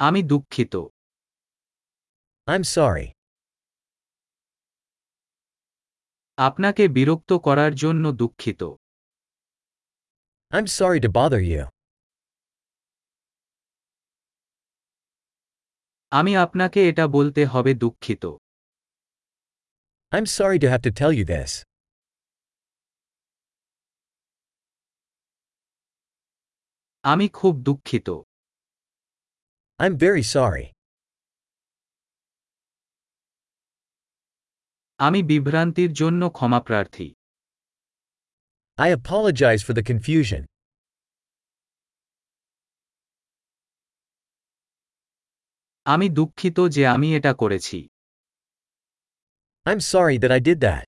আমি দুঃখিত। I'm sorry আপনাকে বিরক্ত করার জন্য দুঃখিত। I'm sorry to bother you আমি আপনাকে এটা বলতে হবে দুঃখিত। I'm sorry to have to tell you this আমি খুব দুঃখিত। I'm very sorry. আমি বিভ্রান্তির জন্য ক্ষমাপ্রার্থী I apologize for the confusion. আমি দুঃখিত যে আমি এটা করেছি I'm sorry that I did that.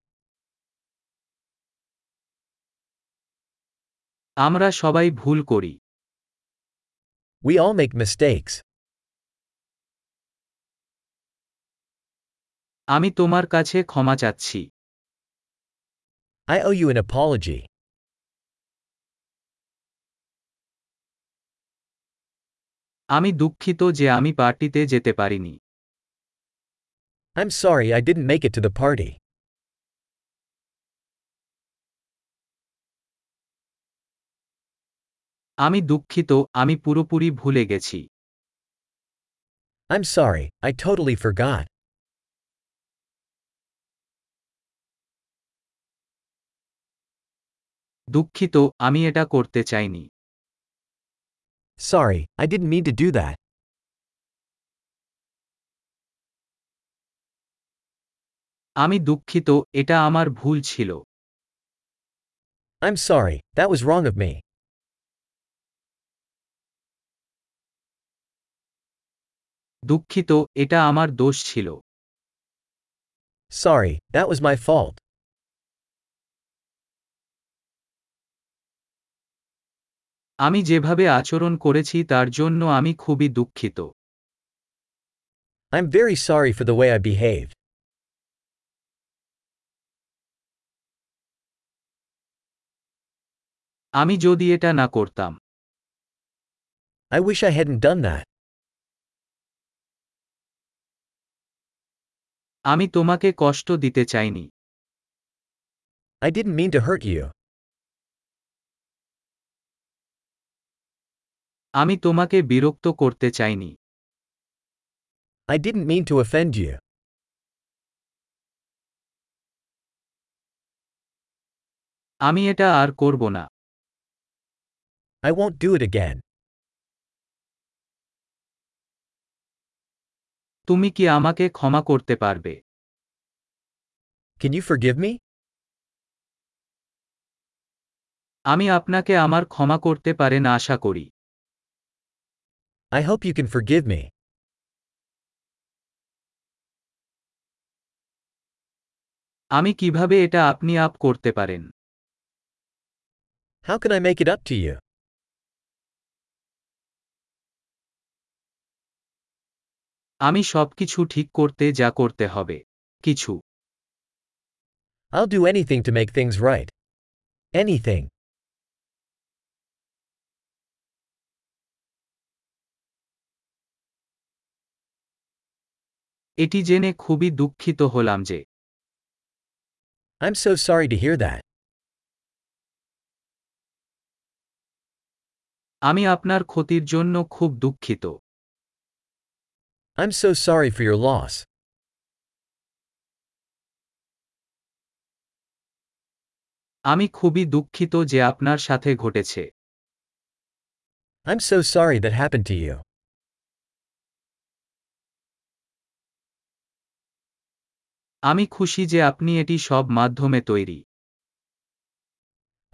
আমরা সবাই ভুল করি We all make mistakes. আমি তোমার কাছে ক্ষমা চাচ্ছি I owe you an apology. আমি দুঃখিত যে আমি পার্টিতে যেতে পারিনি I'm sorry I didn't make it to the party. আমি দুঃখিত আমি পুরোপুরি ভুলে গেছি I'm sorry, I totally forgot. দুঃখিত আমি এটা করতে চাইনি Sorry, I didn't mean to do that. আমি দুঃখিত এটা আমার ভুল ছিল I'm sorry, that was wrong of me. দুঃখিত এটা আমার দোষ ছিল Sorry, that was my fault. আমি যেভাবে আচরণ করেছি তার জন্য আমি খুবই দুঃখিত I'm very sorry for the way I behaved. আমি যদি এটা না করতাম I wish I hadn't done that. আমি তোমাকে কষ্ট দিতে চাইনি I didn't mean to hurt you. আমি তোমাকে বিরক্ত করতে চাইনি I didn't mean to offend you. আমি এটা আর করব না I won't do it again. তুমি কি আমাকে ক্ষমা করতে পারবে Can you forgive me? আমি আপনাকে আমার ক্ষমা করতে পারেন আশা করি I hope you can forgive me. আমি কিভাবে এটা আপনি আপ করতে পারেন How can I make it up to you? আমি সবকিছু ঠিক করতে যা করতে হবে কিছু I'll do anything to make things right. Anything. এটি জেনে খুবই দুঃখিত হলাম যে I'm so sorry to hear that. আমি আপনার ক্ষতির জন্য খুব দুঃখিত I'm so sorry for your loss. আমি খুবই দুঃখিত যে আপনার সাথে ঘটেছে I'm so sorry that happened to you. আমি খুশি যে আপনি এটি সব মাধ্যমে তৈরি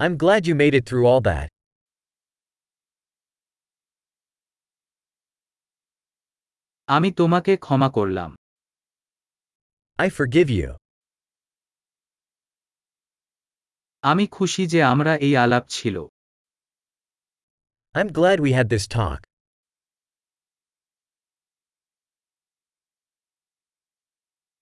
I'm glad you made it through all that. আমি তোমাকে ক্ষমা করলাম I forgive you. আমি খুশি যে আমরা এই আলাপ ছিল I'm glad we had this talk.